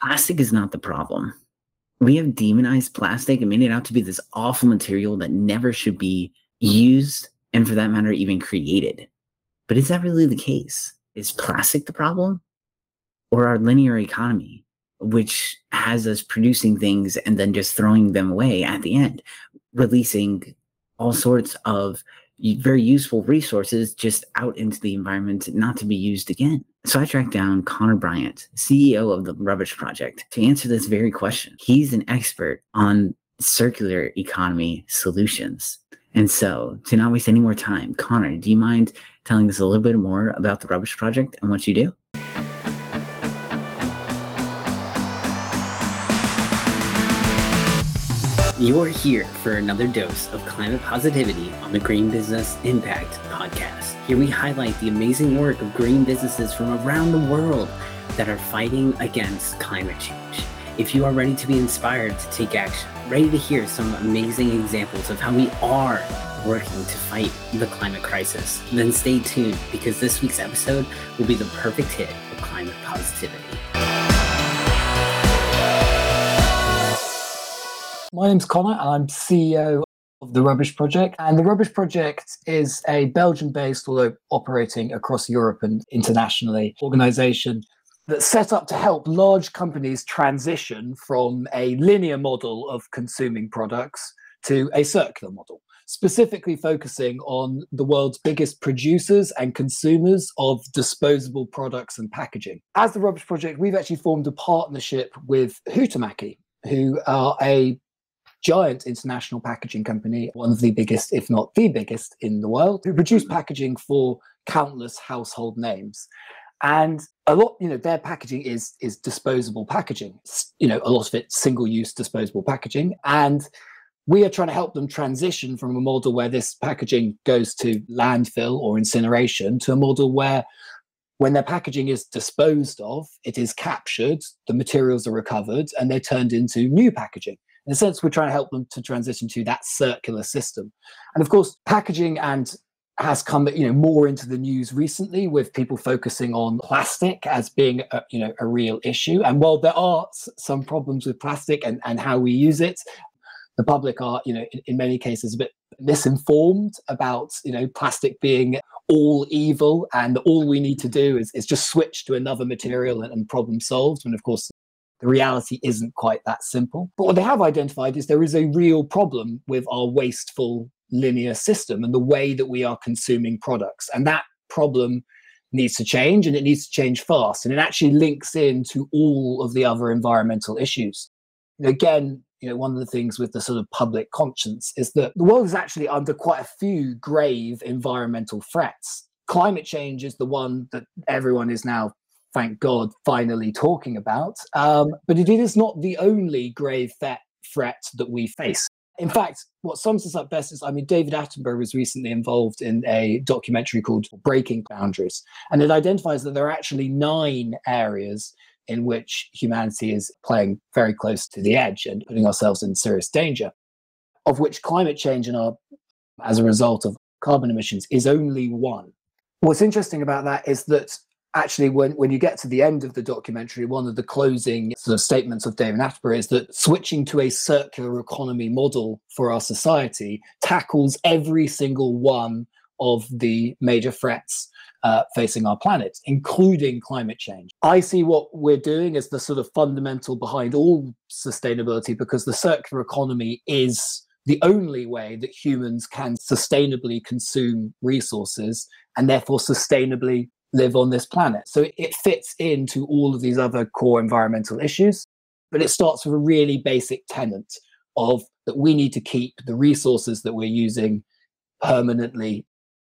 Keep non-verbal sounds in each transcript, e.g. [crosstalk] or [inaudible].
plastic is not the problem. We have demonized plastic and made it out to be this awful material that never should be used and, for that matter, even created. But is that really the case? Is plastic the problem? Or our linear economy, which has us producing things and then just throwing them away at the end, releasing all sorts of very useful resources just out into the environment, not to be used again. So I tracked down Connor Bryant, CEO of the Rubbish Project, to answer this very question. He's an expert on circular economy solutions. And so, to not waste any more time, Connor, do you mind telling us a little bit more about the Rubbish Project and what you do? You're here for another dose of climate positivity on the Green Business Impact Podcast. Here we highlight the amazing work of green businesses from around the world that are fighting against climate change. If you are ready to be inspired to take action, ready to hear some amazing examples of how we are working to fight the climate crisis, then stay tuned because this week's episode will be the perfect hit of climate positivity. My name's Connor, and I'm CEO of the Rubbish Project. And the Rubbish Project is a Belgian based, although operating across Europe and internationally, organization that's set up to help large companies transition from a linear model of consuming products to a circular model, specifically focusing on the world's biggest producers and consumers of disposable products and packaging. As the Rubbish Project, we've actually formed a partnership with Huhtamäki, who are a giant international packaging company, one of the biggest, if not the biggest in the world, who produce packaging for countless household names. And a lot, you know, their packaging is is disposable packaging. You know, a lot of it single-use disposable packaging. And we are trying to help them transition from a model where this packaging goes to landfill or incineration to a model where when their packaging is disposed of, it is captured, the materials are recovered, and they're turned into new packaging in a sense, we're trying to help them to transition to that circular system. And of course, packaging and has come you know more into the news recently with people focusing on plastic as being a, you know a real issue and while there are s- some problems with plastic and, and how we use it the public are you know in, in many cases a bit misinformed about you know plastic being all evil and all we need to do is, is just switch to another material and, and problem solved and of course the reality isn't quite that simple. But what they have identified is there is a real problem with our wasteful linear system and the way that we are consuming products. And that problem needs to change and it needs to change fast. And it actually links into all of the other environmental issues. again, you know, one of the things with the sort of public conscience is that the world is actually under quite a few grave environmental threats. Climate change is the one that everyone is now thank God, finally talking about. Um, but it is not the only grave th- threat that we face. In fact, what sums this up best is I mean, David Attenborough was recently involved in a documentary called Breaking Boundaries, and it identifies that there are actually nine areas in which humanity is playing very close to the edge and putting ourselves in serious danger, of which climate change and our, as a result of carbon emissions, is only one. What's interesting about that is that actually when, when you get to the end of the documentary one of the closing sort of statements of david attenborough is that switching to a circular economy model for our society tackles every single one of the major threats uh, facing our planet, including climate change. I see what we're doing as the sort of fundamental behind all sustainability because the circular economy is the only way that humans can sustainably consume resources and therefore sustainably live on this planet. So it fits into all of these other core environmental issues, but it starts with a really basic tenet of that we need to keep the resources that we're using permanently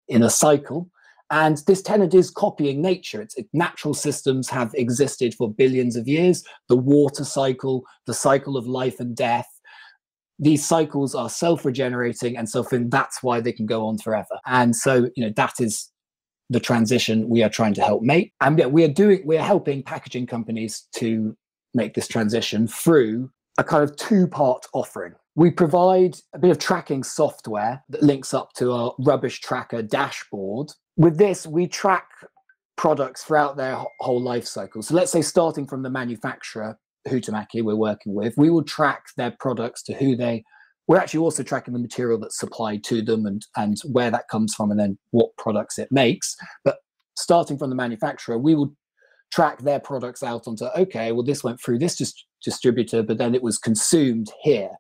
in a cycle. And this tenet is copying nature. It's it, natural systems have existed for billions of years. The water cycle, the cycle of life and death. These cycles are self-regenerating, and so that's why they can go on forever. And so, you know, that is the transition we are trying to help make. And we are doing, we are helping packaging companies to make this transition through a kind of two part offering. We provide a bit of tracking software that links up to our rubbish tracker dashboard. With this, we track products throughout their whole life cycle. So let's say starting from the manufacturer, Huhtamaki we're working with, we will track their products to who they we're actually also tracking the material that's supplied to them and and where that comes from and then what products it makes. But starting from the manufacturer, we will track their products out onto okay, well this went through this dis- distributor, but then it was consumed here.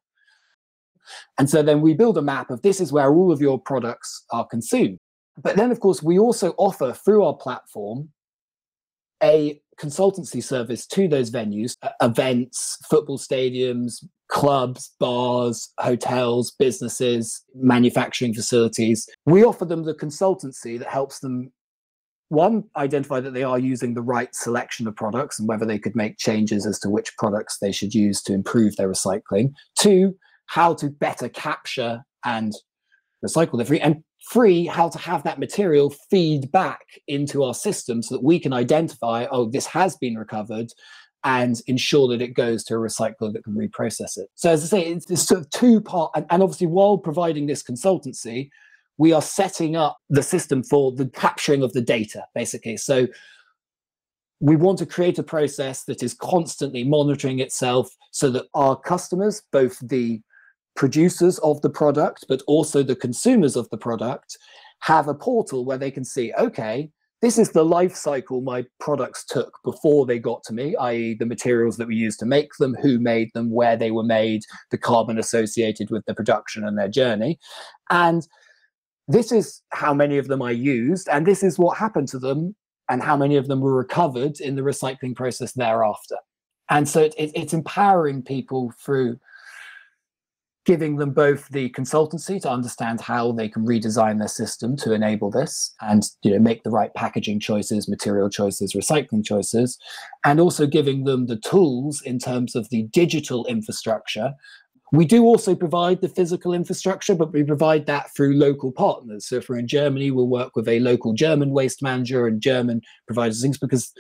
And so then we build a map of this is where all of your products are consumed. But then, of course, we also offer through our platform a consultancy service to those venues, uh, events, football stadiums, clubs, bars, hotels, businesses, manufacturing facilities. We offer them the consultancy that helps them one identify that they are using the right selection of products and whether they could make changes as to which products they should use to improve their recycling two how to better capture and recycle the free and free how to have that material feed back into our system so that we can identify oh this has been recovered and ensure that it goes to a recycler that can reprocess it. So as i say it's this sort of two part and, and obviously while providing this consultancy we are setting up the system for the capturing of the data basically. So we want to create a process that is constantly monitoring itself so that our customers both the producers of the product, but also the consumers of the product, have a portal where they can see, okay, this is the life cycle my products took before they got to me, i.e., the materials that we used to make them, who made them, where they were made, the carbon associated with the production and their journey. And this is how many of them I used, and this is what happened to them, and how many of them were recovered in the recycling process thereafter. And so it, it, it's empowering people through giving them both the consultancy to understand how they can redesign their system to enable this and you know make the right packaging choices material choices recycling choices and also giving them the tools in terms of the digital infrastructure. We do also provide the physical infrastructure but we provide that through local partners. So if we're in germany we'll work with a local german waste manager and german providers things because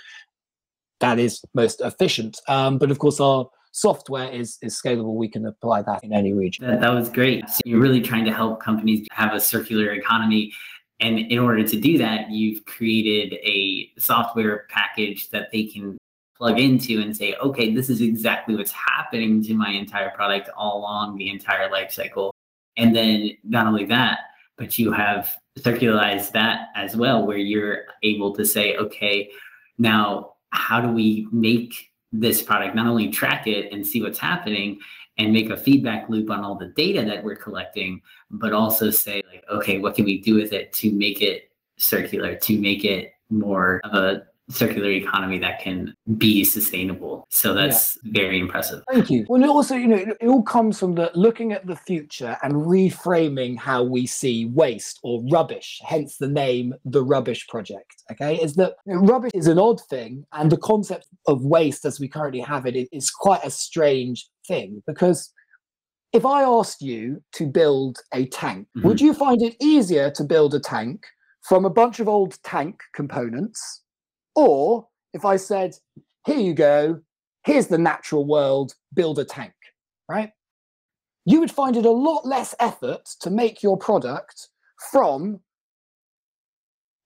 that is most efficient. Um, but of course our software is is scalable, we can apply that in any region. That, that was great. So you're really trying to help companies have a circular economy. And in order to do that, you've created a software package that they can plug into and say, okay, this is exactly what's happening to my entire product all along the entire life cycle. And then not only that, but you have circularized that as well, where you're able to say, okay, now how do we make this product, not only track it and see what's happening and make a feedback loop on all the data that we're collecting, but also say, like, okay, what can we do with it to make it circular, to make it more of a circular economy that can be sustainable. So that's yeah. very impressive. Thank you. Well, also, you know, it, it, all comes from the looking at the future and reframing how we see waste or rubbish, hence the name the Rubbish Project. Okay, is that you know, rubbish is an odd thing, and the concept of waste as we currently have it is quite a strange thing because if I asked you to build a tank, mm-hmm. would you find it easier to build a tank from a bunch of old tank components? Or if I said, here you go, here's the natural world, build a tank, right? You would find it a lot less effort to make your product from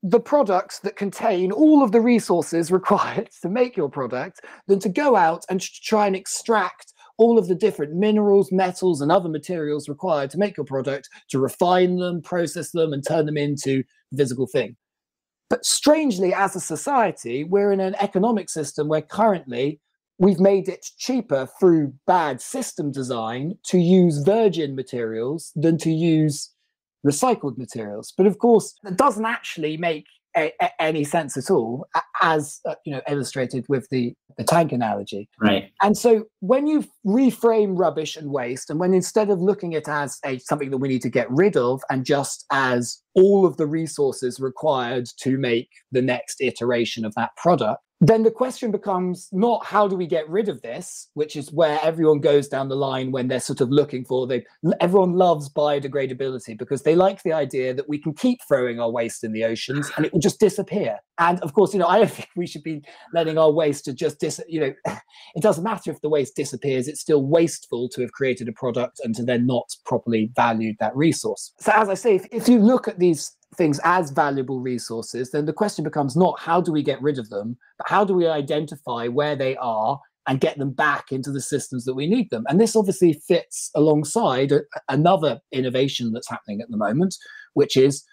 the products that contain all of the resources [laughs] required to make your product than to go out and try and extract all of the different minerals, metals, and other materials required to make your product, to refine them, process them, and turn them into a physical thing. But strangely, as a society, we're in an economic system where currently we've made it cheaper through bad system design to use virgin materials than to use recycled materials. But of course, that doesn't actually make a, a, any sense at all, as uh, you know, illustrated with the, the tank analogy. Right. And so, when you reframe rubbish and waste, and when instead of looking at it as a something that we need to get rid of, and just as all of the resources required to make the next iteration of that product, then the question becomes not how do we get rid of this, which is where everyone goes down the line when they're sort of looking for they everyone loves biodegradability because they like the idea that we can keep throwing our waste in the oceans and it will just disappear. And of course, you know, I don't [laughs] think we should be letting our waste to just dis you know, [laughs] it doesn't matter if the waste disappears, it's still wasteful to have created a product and to then not properly valued that resource. So as I say, if, if you look at these things as valuable resources, then the question becomes not how do we get rid of them, but how do we identify where they are and get them back into the systems that we need them. And this obviously fits alongside a, another innovation that's happening at the moment, which is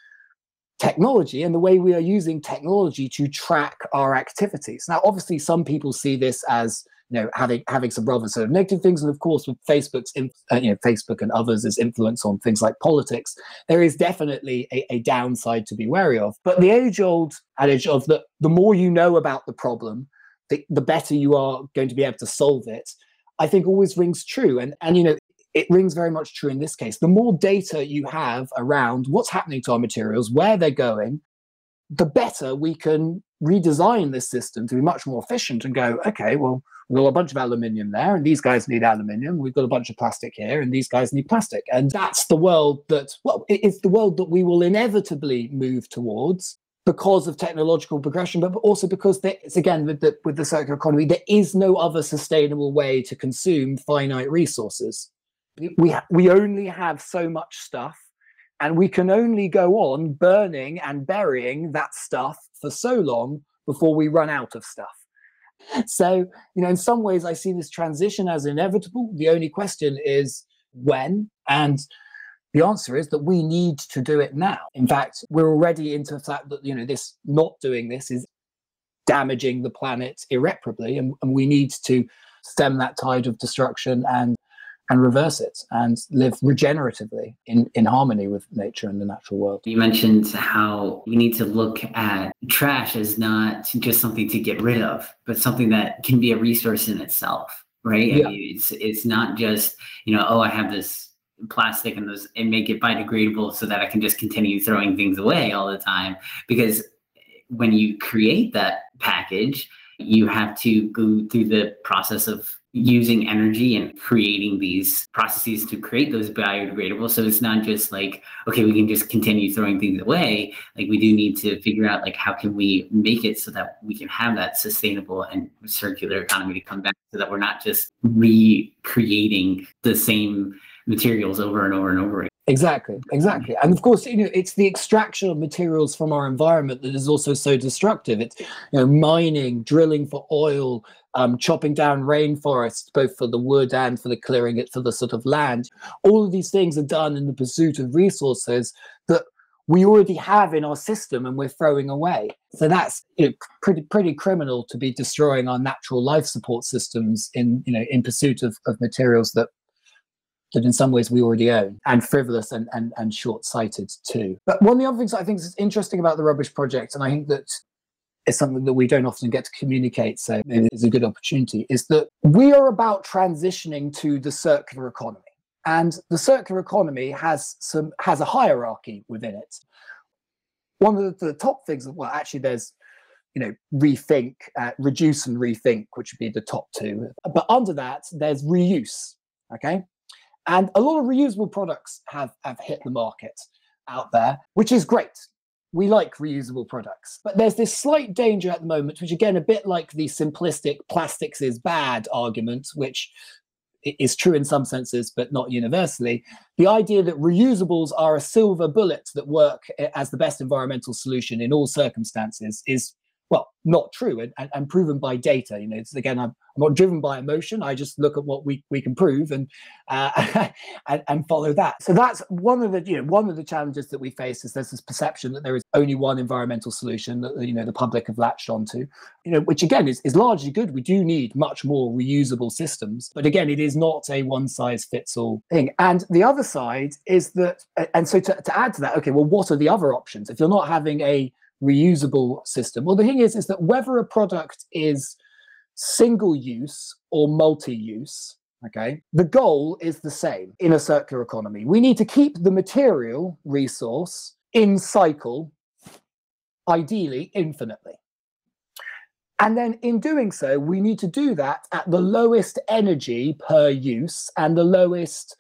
technology and the way we are using technology to track our activities. Now, obviously, some people see this as you know having having some rather sort of negative things, and of course, with Facebook's uh, you know Facebook and others' influence on things like politics, there is definitely a, a downside to be wary of. But the age-old adage of the the more you know about the problem, the, the better you are going to be able to solve it. I think always rings true. And and you know, it rings very much true in this case. The more data you have around what's happening to our materials, where they're going, the better we can redesign this system to be much more efficient and go, okay, well, we've got a bunch of aluminium there, and these guys need aluminium. We've got a bunch of plastic here, and these guys need plastic. And that's the world that, well, it's the world that we will inevitably move towards because of technological progression, but also because it's again with the with the circular economy, there is no other sustainable way to consume finite resources. We ha- we only have so much stuff, and we can only go on burning and burying that stuff for so long before we run out of stuff. So, you know, in some ways, I see this transition as inevitable. The only question is when, and the answer is that we need to do it now. In fact, we're already into the fact that, you know, this not doing this is damaging the planet irreparably, and, and we need to stem that tide of destruction and and reverse it and live regeneratively in, in harmony with nature and the natural world. You mentioned how we need to look at trash as not just something to get rid of, but something that can be a resource in itself, right? Yeah. I mean, it's it's not just, you know, oh, I have this plastic and those and make it biodegradable so that I can just continue throwing things away all the time. Because when you create that package, you have to go through the process of using energy and creating these processes to create those biodegradable. So it's not just like, okay, we can just continue throwing things away. Like we do need to figure out like how can we make it so that we can have that sustainable and circular economy to come back so that we're not just recreating the same materials over and over and over again. Exactly, exactly. And of course, you know, it's the extraction of materials from our environment that is also so destructive. It's you know, mining, drilling for oil, um, chopping down rainforests, both for the wood and for the clearing it for the sort of land. All of these things are done in the pursuit of resources that we already have in our system and we're throwing away. So that's you know, pretty pretty criminal to be destroying our natural life support systems in you know in pursuit of, of materials that that in some ways we already own and frivolous and, and, and short-sighted too. But one of the other things I think is interesting about the Rubbish Project, and I think that is something that we don't often get to communicate, so maybe it's a good opportunity, is that we are about transitioning to the circular economy. And the circular economy has some has a hierarchy within it. One of the, the top things, well, actually, there's you know rethink, uh, reduce, and rethink, which would be the top two. But under that, there's reuse. Okay, and a lot of reusable products have, have hit the market out there, which is great. We like reusable products. But there's this slight danger at the moment, which again, a bit like the simplistic plastics is bad argument, which is true in some senses, but not universally. The idea that reusables are a silver bullet that work as the best environmental solution in all circumstances is well, not true and, and, and, proven by data. You know, it's again, I'm, I'm, not driven by emotion. I just look at what we, we can prove and, uh, [laughs] and, and follow that. So that's one of the you know one of the challenges that we face is there's this perception that there is only one environmental solution that you know the public have latched onto. You know, which again is, is largely good. We do need much more reusable systems, but again, it is not a one size fits all thing. And the other side is that, and so to, to add to that, okay, well, what are the other options if you're not having a reusable system? Well, the thing is, is that whether a product is single use or multi-use, okay, the goal is the same in a circular economy. We need to keep the material resource in cycle, ideally infinitely. And then in doing so, we need to do that at the lowest energy per use and the lowest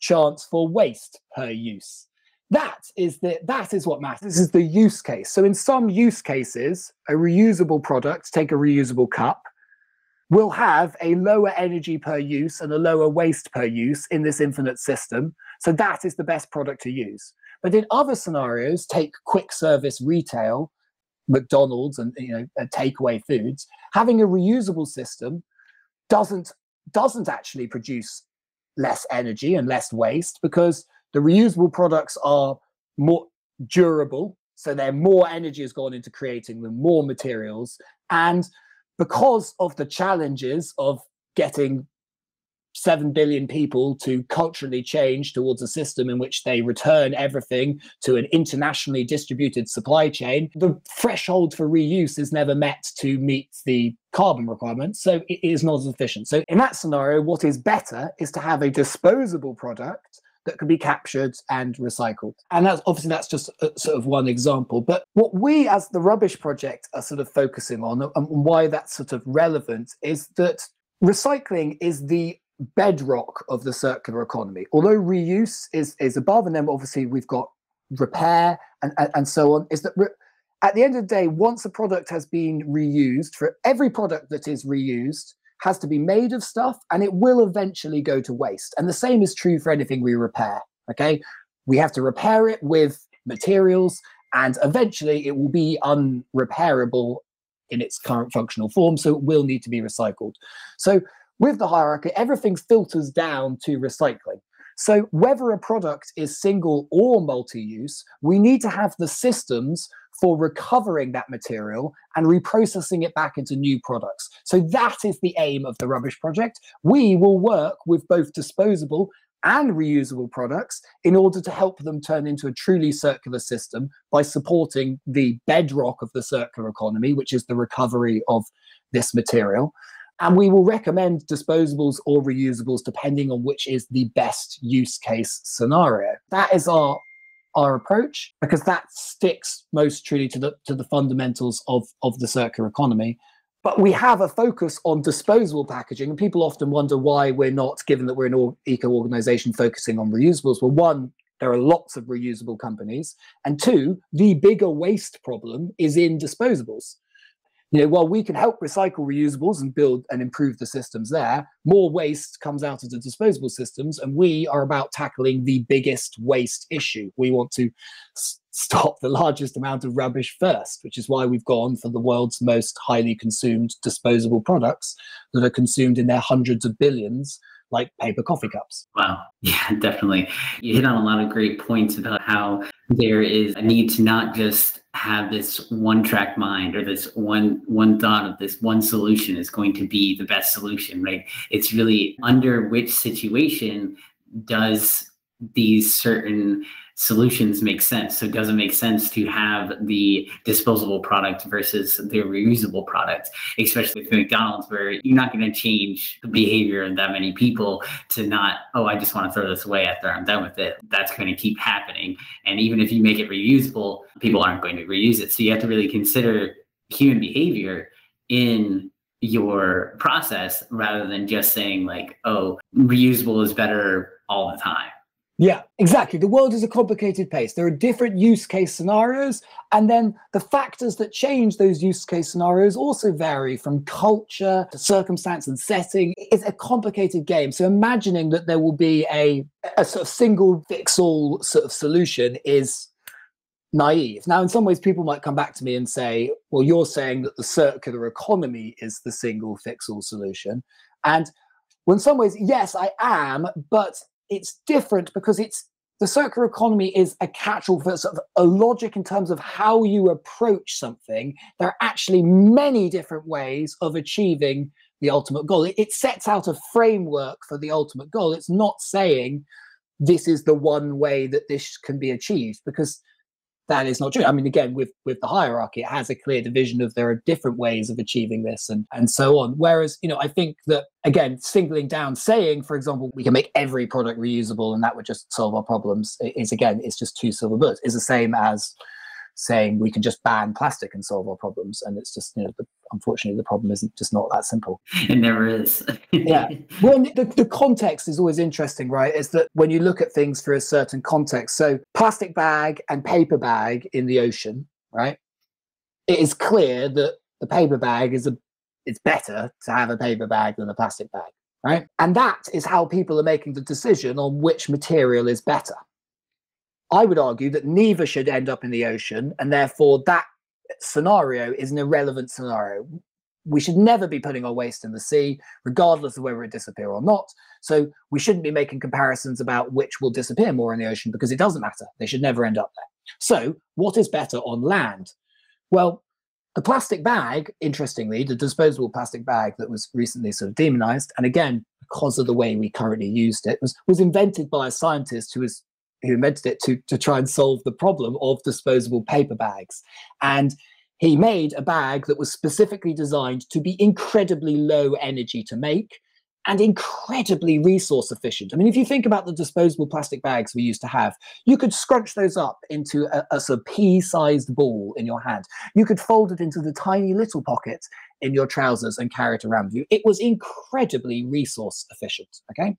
chance for waste per use. That is the that is what matters. This is the use case. So in some use cases, a reusable product, take a reusable cup, will have a lower energy per use and a lower waste per use in this infinite system. So that is the best product to use. But in other scenarios, take quick service retail, McDonald's and you know uh, takeaway foods, having a reusable system doesn't doesn't actually produce less energy and less waste because the reusable products are more durable so they're more energy has gone into creating them more materials and because of the challenges of getting 7 billion people to culturally change towards a system in which they return everything to an internationally distributed supply chain, the threshold for reuse is never met to meet the carbon requirements. So it is not as efficient. So in that scenario, what is better is to have a disposable product that can be captured and recycled. And that's obviously that's just a, sort of one example. But what we as the rubbish project are sort of focusing on um, and why that's sort of relevant is that recycling is the bedrock of the circular economy. Although reuse is is above, and then obviously we've got repair and and, and so on. Is that re- at the end of the day, once a product has been reused, for every product that is reused has to be made of stuff, and it will eventually go to waste. And the same is true for anything we repair. Okay, we have to repair it with materials, and eventually it will be unrepairable in its current functional form, so it will need to be recycled. So with the hierarchy, everything filters down to recycling. So, whether a product is single or multi use, we need to have the systems for recovering that material and reprocessing it back into new products. So, that is the aim of the Rubbish Project. We will work with both disposable and reusable products in order to help them turn into a truly circular system by supporting the bedrock of the circular economy, which is the recovery of this material. And we will recommend disposables or reusables depending on which is the best use case scenario. That is our our approach because that sticks most truly to the to the fundamentals of, of the circular economy. But we have a focus on disposable packaging, and people often wonder why we're not, given that we're an eco organization focusing on reusables. Well, one, there are lots of reusable companies, and two, the bigger waste problem is in disposables you know, while we can help recycle reusables and build and improve the systems there, more waste comes out of the disposable systems, and we are about tackling the biggest waste issue. We want to s- stop the largest amount of rubbish first, which is why we've gone for the world's most highly consumed disposable products that are consumed in their hundreds of billions like paper coffee cups. Wow. Yeah, [laughs] definitely. You hit on a lot of great points about how there is a need to not just have this one track mind or this one one thought of this one solution is going to be the best solution, right? It's really under which situation does these certain solutions make sense. So it doesn't make sense to have the disposable product versus the reusable product, especially with McDonald's, where you're not going to change the behavior of that many people to not, oh, I just want to throw this away after I'm done with it. That's going to keep happening. And even if you make it reusable, people aren't going to reuse it. So you have to really consider human behavior in your process rather than just saying like, oh, reusable is better all the time. Yeah, exactly. The world is a complicated place. There are different use case scenarios, and then the factors that change those use case scenarios also vary from culture to circumstance and setting. It's a complicated game. So imagining that there will be a, a sort of single fix all sort of solution is naive. Now, in some ways, people might come back to me and say, well, you're saying that the circular economy is the single fix all solution. And well, in some ways, yes, I am, but it's different because it's the circular economy is a catch-all for sort of a logic in terms of how you approach something. There are actually many different ways of achieving the ultimate goal. It, it sets out a framework for the ultimate goal. It's not saying this is the one way that this can be achieved because that is not true. I mean, again, with with the hierarchy, it has a clear division of there are different ways of achieving this and and so on. Whereas, you know, I think that again, singling down, saying, for example, we can make every product reusable and that would just solve our problems is again, it's just two silver bullets. Is the same as saying we can just ban plastic and solve our problems. And it's just, you know, the, unfortunately, the problem isn't just not that simple. [laughs] It never is. [laughs] yeah. Well, the, the context is always interesting, right? Is that when you look at things for a certain context, so plastic bag and paper bag in the ocean, right? It is clear that the paper bag is a it's better to have a paper bag than a plastic bag, right? And that is how people are making the decision on which material is better. I would argue that neither should end up in the ocean, and therefore that scenario is an irrelevant scenario. we should never be putting our waste in the sea, regardless of whether it disappear or not. So we shouldn't be making comparisons about which will disappear more in the ocean because it doesn't matter. They should never end up there. So what is better on land? Well, the plastic bag, interestingly, the disposable plastic bag that was recently sort of demonized, and again, because of the way we currently used it, was, was invented by a scientist who was who invented it to, to try and solve the problem of disposable paper bags. And he made a bag that was specifically designed to be incredibly low energy to make and incredibly resource efficient. I mean, if you think about the disposable plastic bags we used to have, you could scrunch those up into a, a sort of pea-sized ball in your hand. You could fold it into the tiny little pocket in your trousers and carry it around with you. It was incredibly resource efficient. Okay,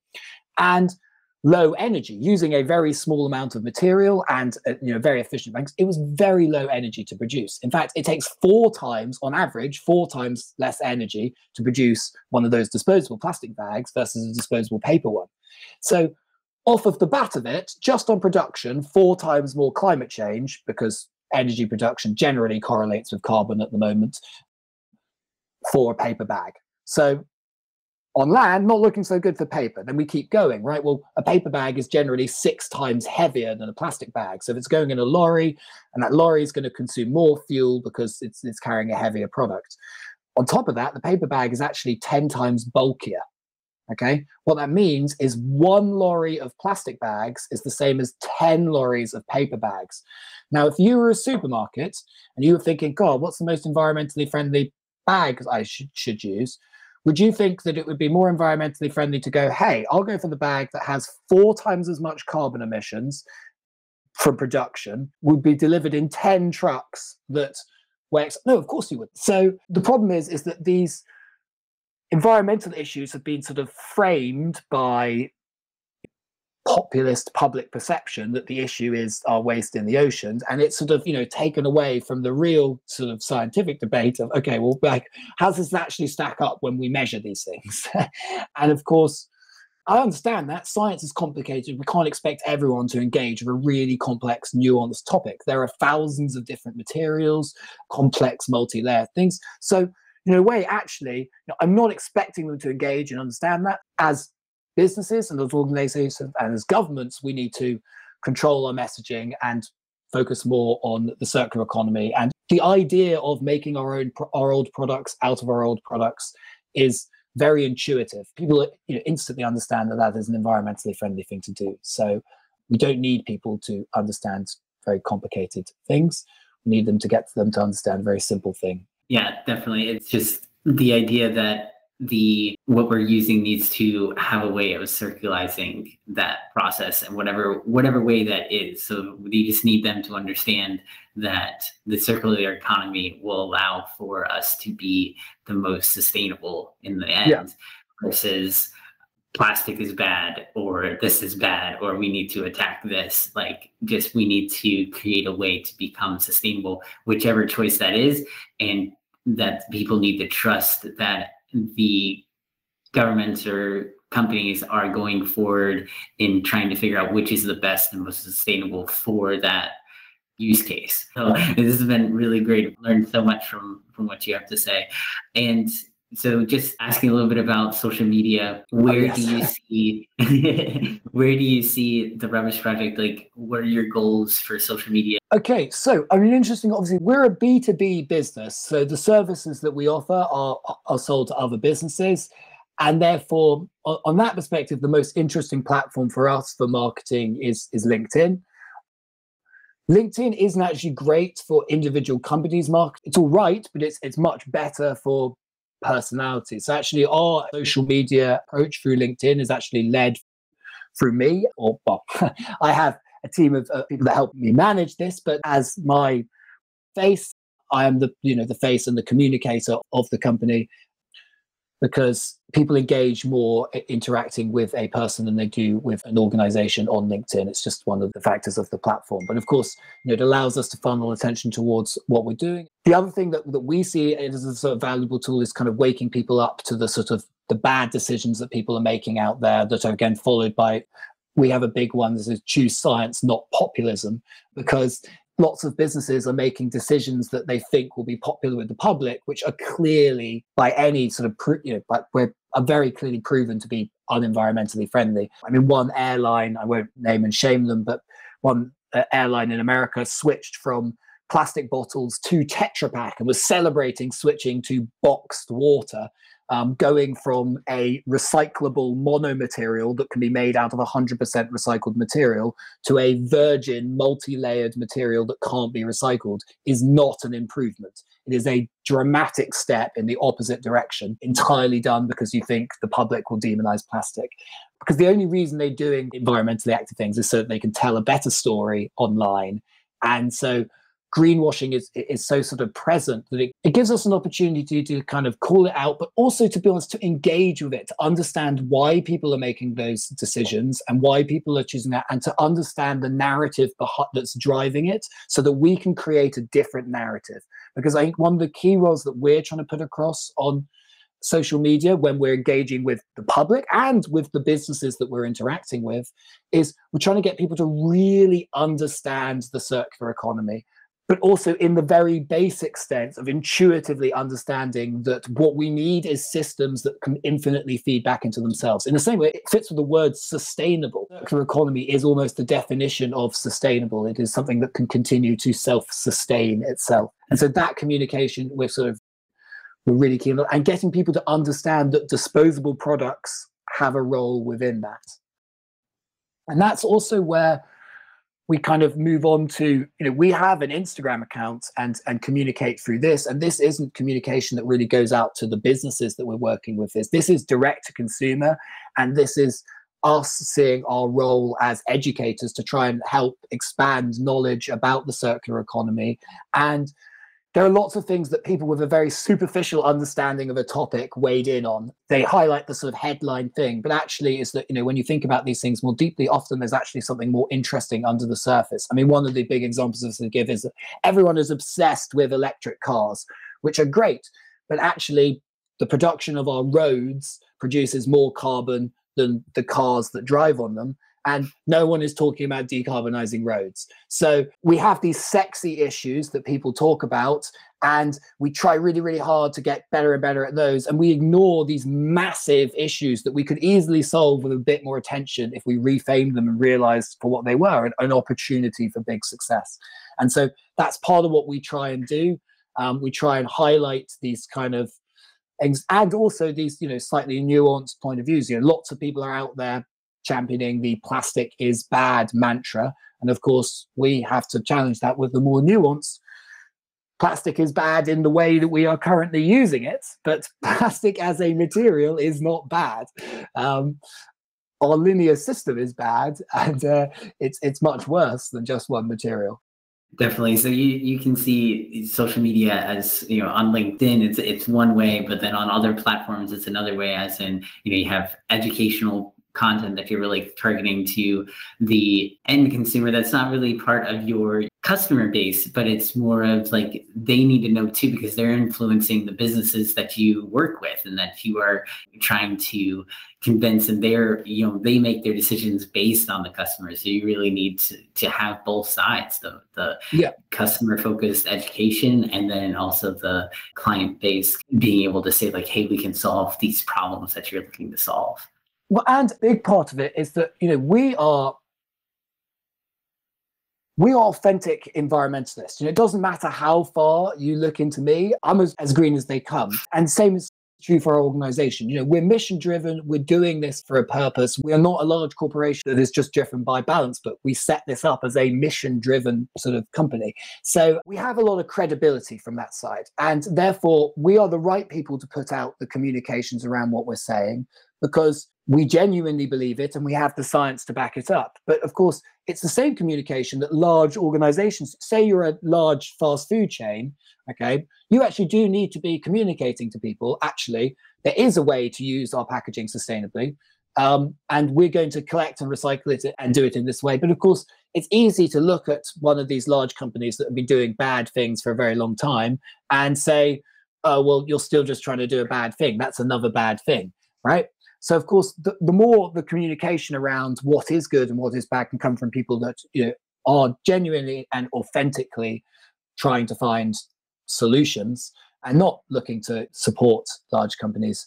and low energy using a very small amount of material and uh, you know very efficient banks. It was very low energy to produce. In fact it takes four times on average four times less energy to produce one of those disposable plastic bags versus a disposable paper one. So off of the bat of it just on production four times more climate change because energy production generally correlates with carbon at the moment for a paper bag. So on land, not looking so good for paper. Then we keep going, right? Well, a paper bag is generally six times heavier than a plastic bag. So if it's going in a lorry, and that lorry is going to consume more fuel because it's, it's carrying a heavier product. On top of that, the paper bag is actually 10 times bulkier. Okay. What that means is one lorry of plastic bags is the same as 10 lorries of paper bags. Now, if you were a supermarket and you were thinking, God, what's the most environmentally friendly bag I should, should use? Would you think that it would be more environmentally friendly to go, hey, I'll go for the bag that has four times as much carbon emissions from production, would be delivered in 10 trucks that where no, of course you would. So the problem is, is that these environmental issues have been sort of framed by populist public perception that the issue is our waste in the oceans and it's sort of you know taken away from the real sort of scientific debate of okay well like how does this actually stack up when we measure these things? [laughs] And of course i understand that science is complicated. We can't expect everyone to engage with a really complex nuanced topic. There are thousands of different materials complex multi-layered things. So in a way actually i'm not expecting them to engage and understand that as businesses and as organizations and as governments, we need to control our messaging and focus more on the circular economy. And the idea of making our own our old products out of our old products is very intuitive. People you know, instantly understand that that is an environmentally friendly thing to do. So we don't need people to understand very complicated things. We need them to get to them to understand a very simple thing. Yeah, definitely. It's just the idea that the what we're using needs to have a way of circularizing that process and whatever whatever way that is. So we just need them to understand that the circular economy will allow for us to be the most sustainable in the end yeah. versus plastic is bad or this is bad or we need to attack this. Like just we need to create a way to become sustainable whichever choice that is. And that people need to trust that the governments or companies are going forward in trying to figure out which is the best and most sustainable for that use case. So this has been really great. Learned so much from from what you have to say. And so just asking a little bit about social media, where oh, yes. do you [laughs] see [laughs] where do you see the Rubbish Project? Like what are your goals for social media? Okay, so I mean interesting, obviously we're a B2B business. So the services that we offer are are sold to other businesses. And therefore, on, on that perspective, the most interesting platform for us for marketing is is LinkedIn. LinkedIn isn't actually great for individual companies market. It's all right, but it's it's much better for personality. So actually, our social media approach through LinkedIn is actually led through me, or well, [laughs] I have a team of uh, people that help me manage this, but as my face, I am the you know the face and the communicator of the company because people engage more interacting with a person than they do with an organization on LinkedIn. It's just one of the factors of the platform. But of course, you know, it allows us to funnel attention towards what we're doing. The other thing that, that we see as a sort of valuable tool is kind of waking people up to the sort of the bad decisions that people are making out there that are again followed by we have a big one is choose science, not populism, because lots of businesses are making decisions that they think will be popular with the public, which are clearly, by any sort of, you know, but we're are very clearly proven to be unenvironmentally friendly. I mean, one airline, I won't name and shame them, but one uh, airline in America switched from plastic bottles to Tetra Pak and was celebrating switching to boxed water um, going from a recyclable monomaterial that can be made out of 100% recycled material to a virgin multi-layered material that can't be recycled is not an improvement. It is a dramatic step in the opposite direction, entirely done because you think the public will demonize plastic. Because the only reason they're doing environmentally active things is so that they can tell a better story online. And so greenwashing is is so sort of present that it, it gives us an opportunity to kind of call it out but also to be honest to engage with it to understand why people are making those decisions and why people are choosing that and to understand the narrative that's driving it so that we can create a different narrative. Because i think one of the key roles that we're trying to put across on social media when we're engaging with the public and with the businesses that we're interacting with is we're trying to get people to really understand the circular economy but also in the very basic sense of intuitively understanding that what we need is systems that can infinitely feed back into themselves. In the same way, it fits with the word sustainable. Circular economy is almost the definition of sustainable. It is something that can continue to self-sustain itself. And so that communication, we're sort of we're really keen on, and getting people to understand that disposable products have a role within that. And that's also where we kind of move on to you know we have an instagram account and and communicate through this and this isn't communication that really goes out to the businesses that we're working with this. This is direct to consumer and this is us seeing our role as educators to try and help expand knowledge about the circular economy and there are lots of things that people with a very superficial understanding of a topic weighed in on. They highlight the sort of headline thing, but actually is that, you know, when you think about these things more deeply, often there's actually something more interesting under the surface. I mean, one of the big examples of this give is that everyone is obsessed with electric cars, which are great, but actually the production of our roads produces more carbon than the cars that drive on them and no one is talking about decarbonizing roads. So we have these sexy issues that people talk about, and we try really, really hard to get better and better at those. And we ignore these massive issues that we could easily solve with a bit more attention if we reframed them and realized for what they were an, an opportunity for big success. And so that's part of what we try and do. Um, we try and highlight these kind of and also these you know slightly nuanced point of views you know lots of people are out there championing the plastic is bad mantra. And of course, we have to challenge that with the more nuanced plastic is bad in the way that we are currently using it, but [laughs] plastic as a material is not bad. Um, our linear system is bad, [laughs] and uh, it's it's much worse than just one material. Definitely. So you you can see social media as you know on LinkedIn it's it's one way, but then on other platforms it's another way. As in you know you have educational content that you're really targeting to the end consumer that's not really part of your customer base but it's more of like they need to know too because they're influencing the businesses that you work with and that you are trying to convince and they're you know they make their decisions based on the customer so you really need to, to have both sides the the yeah. customer focused education and then also the client base being able to say like hey we can solve these problems that you're looking to solve well, and a big part of it is that you know we are we are authentic environmentalists. You know, it doesn't matter how far you look into me. I'm as, as green as they come. And same is true for our organization. You know, we're mission driven. We're doing this for a purpose. We are not a large corporation that is just driven by balance, but we set this up as a mission driven sort of company. So we have a lot of credibility from that side. And therefore, we are the right people to put out the communications around what we're saying because we genuinely believe it and we have the science to back it up. But of course, it's the same communication that large organizations, say you're a large fast food chain, okay, you actually do need to be communicating to people. Actually, there is a way to use our packaging sustainably. Um, and we're going to collect and recycle it and do it in this way. But of course, it's easy to look at one of these large companies that have been doing bad things for a very long time and say, oh, well, you're still just trying to do a bad thing. That's another bad thing, right? So of course, the, the more the communication around what is good and what is bad can come from people that you know are genuinely and authentically trying to find solutions and not looking to support large companies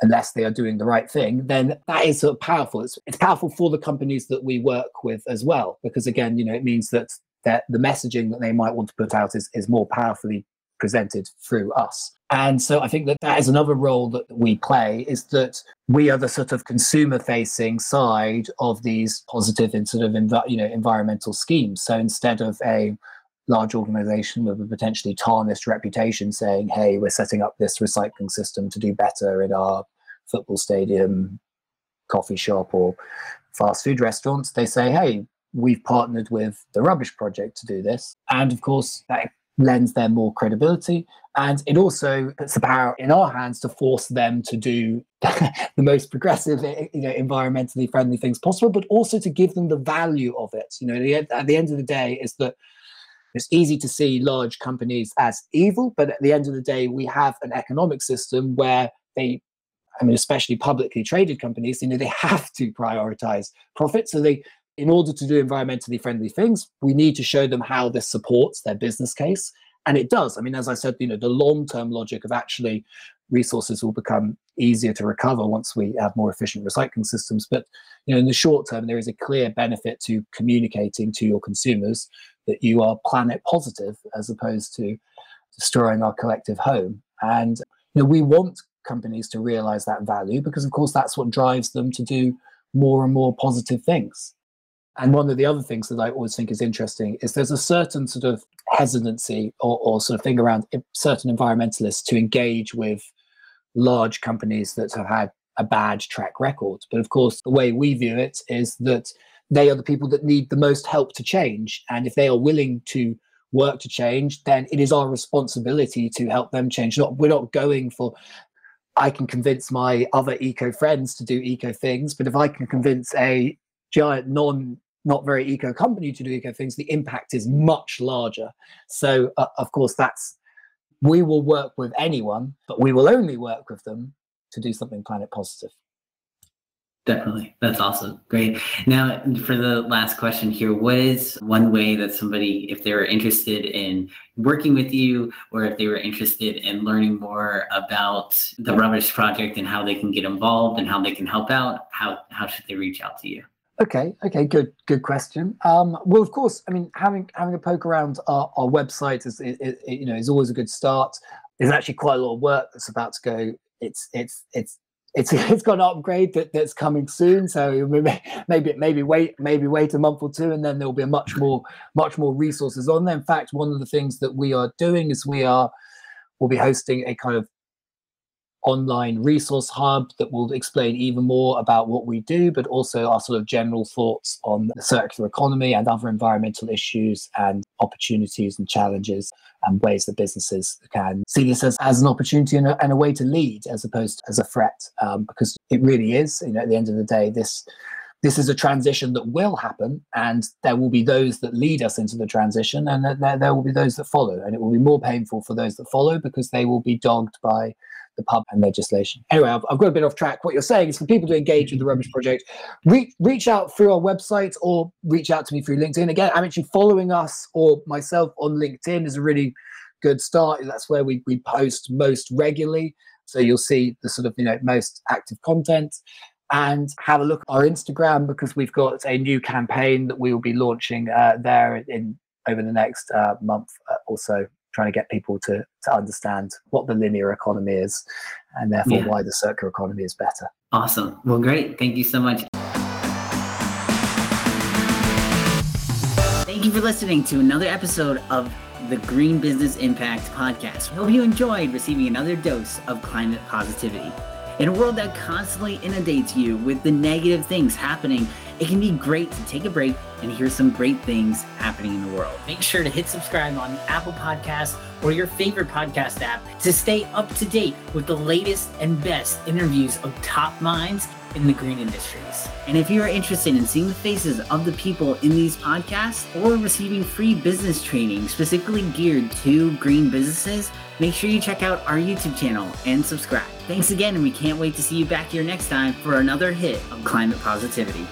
unless they are doing the right thing, then that is sort of powerful. It's, it's powerful for the companies that we work with as well, because again, you know, it means that that the messaging that they might want to put out is, is more powerfully presented through us. And so I think that that is another role that we play is that we are the sort of consumer facing side of these positive and sort of env- you know environmental schemes. So instead of a large organization with a potentially tarnished reputation saying, hey, we're setting up this recycling system to do better in our football stadium, coffee shop, or fast food restaurants, they say, hey, we've partnered with the Rubbish Project to do this. And of course, that lends them more credibility. And it also puts the power in our hands to force them to do [laughs] the most progressive, eh, you know, environmentally friendly things possible, but also to give them the value of it. You know, at the end of the day, is that it's easy to see large companies as evil, but at the end of the day, we have an economic system where they, I mean, especially publicly traded companies, you know, they have to prioritize profit. So they, in order to do environmentally friendly things, we need to show them how this supports their business case. And it does. I mean, as I said, you know, the long term logic of actually resources will become easier to recover once we have more efficient recycling systems. But you know, in the short term, there is a clear benefit to communicating to your consumers that you are planet positive as opposed to destroying our collective home. And you know, we want companies to realize that value because, of course, that's what drives them to do more and more positive things. And one of the other things that I always think is interesting is there's a certain sort of hesitancy or, or sort of thing around certain environmentalists to engage with large companies that have had a bad track record. But of course, the way we view it is that they are the people that need the most help to change. And if they are willing to work to change, then it is our responsibility to help them change. Not we're not going for I can convince my other eco friends to do eco things, but if I can convince a giant non not very eco company to do eco things, the impact is much larger. So, uh, of course, that's we will work with anyone, but we will only work with them to do something planet positive. Definitely. That's awesome. Great. Now, for the last question here, what is one way that somebody, if they were interested in working with you or if they were interested in learning more about the Rubbish Project and how they can get involved and how they can help out, how, how should they reach out to you? Okay, okay, good, good question. Um, well, of course, I mean, having having a poke around our, our website is, you know, is always a good start. There's actually quite a lot of work that's about to go. It's it's it's it's [laughs] it's got an upgrade that, that's coming soon. So maybe maybe wait maybe wait a month or two, and then there will be much more much more resources on there. In fact, one of the things that we are doing is we are we'll be hosting a kind of online resource hub that will explain even more about what we do, but also our sort of general thoughts on the circular economy and other environmental issues and opportunities and challenges and ways that businesses can see this as, as an opportunity and a, and a way to lead as opposed to as a threat, um, because it really is. You know, at the end of the day, this this is a transition that will happen and there will be those that lead us into the transition and there, there will be those that follow and it will be more painful for those that follow because they will be dogged by the pub and legislation. Anyway, I've, I've, got a bit off track. What you're saying is for people to engage with the Rubbish Project, reach, reach out through our website or reach out to me through LinkedIn. Again, I'm actually following us or myself on LinkedIn is a really good start. That's where we, we post most regularly. So you'll see the sort of, you know, most active content and have a look at our Instagram because we've got a new campaign that we will be launching uh, there in over the next uh, month uh, or so trying to get people to to understand what the linear economy is and therefore yeah. why the circular economy is better. Awesome. Well, great. Thank you so much. Thank you for listening to another episode of the Green Business Impact Podcast. I hope you enjoyed receiving another dose of climate positivity. In a world that constantly inundates you with the negative things happening it can be great to take a break and hear some great things happening in the world. Make sure to hit subscribe on Apple Podcasts or your favorite podcast app to stay up to date with the latest and best interviews of top minds in the green industries. And if you are interested in seeing the faces of the people in these podcasts or receiving free business training specifically geared to green businesses, make sure you check out our YouTube channel and subscribe. Thanks again, and we can't wait to see you back here next time for another hit of climate positivity.